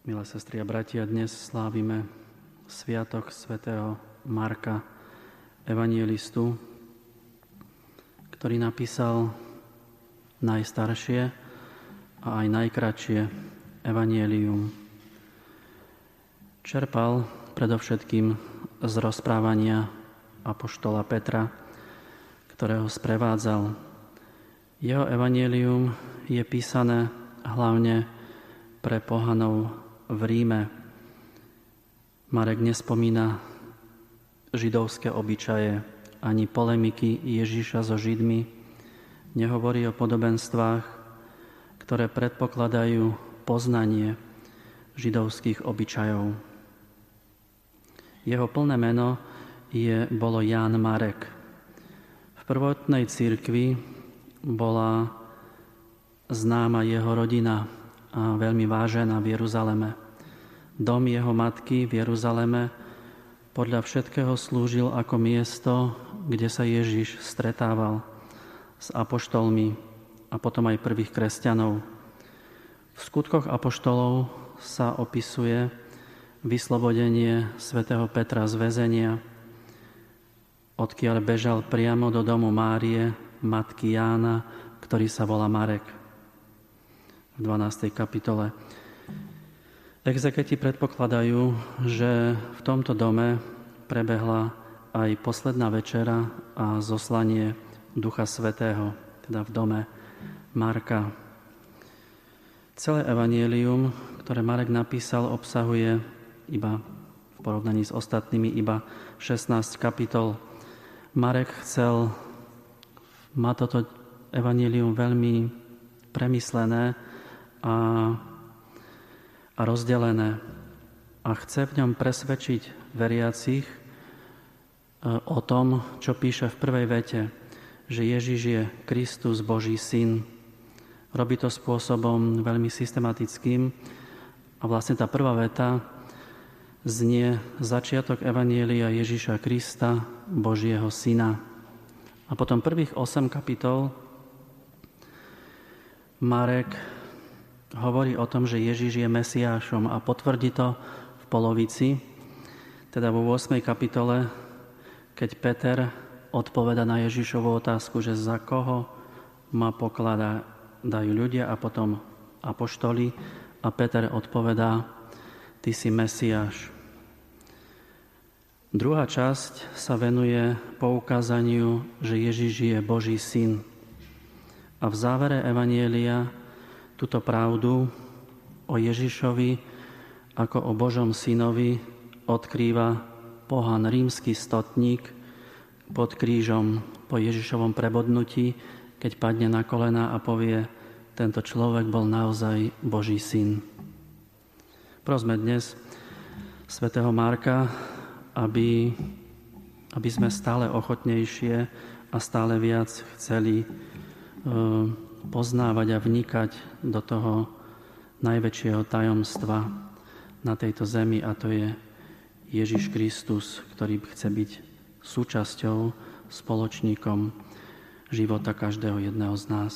Milé sestry a bratia, dnes slávime Sviatok svätého Marka, evangelistu, ktorý napísal najstaršie a aj najkračšie evanielium. Čerpal predovšetkým z rozprávania apoštola Petra, ktorého sprevádzal. Jeho evanielium je písané hlavne pre pohanov v Ríme. Marek nespomína židovské obyčaje ani polemiky Ježíša so Židmi, nehovorí o podobenstvách, ktoré predpokladajú poznanie židovských obyčajov. Jeho plné meno je, bolo Ján Marek. V prvotnej církvi bola známa jeho rodina, a veľmi vážená v Jeruzaleme. Dom jeho matky v Jeruzaleme podľa všetkého slúžil ako miesto, kde sa Ježiš stretával s apoštolmi a potom aj prvých kresťanov. V skutkoch apoštolov sa opisuje vyslobodenie svätého Petra z väzenia, odkiaľ bežal priamo do domu Márie, matky Jána, ktorý sa volá Marek v 12. kapitole. Exeketi predpokladajú, že v tomto dome prebehla aj posledná večera a zoslanie Ducha Svetého, teda v dome Marka. Celé evanielium, ktoré Marek napísal, obsahuje iba v porovnaní s ostatnými iba 16 kapitol. Marek chcel, má toto evanielium veľmi premyslené, a, a rozdelené. A chce v ňom presvedčiť veriacich e, o tom, čo píše v prvej vete, že Ježiš je Kristus, Boží syn. Robí to spôsobom veľmi systematickým a vlastne tá prvá veta znie začiatok Evanielia Ježiša Krista, Božieho syna. A potom prvých 8 kapitol Marek hovorí o tom, že Ježiš je Mesiášom a potvrdí to v polovici, teda vo 8. kapitole, keď Peter odpoveda na Ježišovú otázku, že za koho ma poklada dajú ľudia a potom apoštoli a Peter odpovedá, ty si Mesiáš. Druhá časť sa venuje poukázaniu, že Ježiš je Boží syn. A v závere Evanielia túto pravdu o Ježišovi ako o Božom synovi odkrýva pohan rímsky stotník pod krížom po Ježišovom prebodnutí, keď padne na kolena a povie, tento človek bol naozaj Boží syn. Prosme dnes svätého Marka, aby, aby sme stále ochotnejšie a stále viac chceli uh, poznávať a vnikať do toho najväčšieho tajomstva na tejto zemi a to je Ježiš Kristus, ktorý chce byť súčasťou, spoločníkom života každého jedného z nás.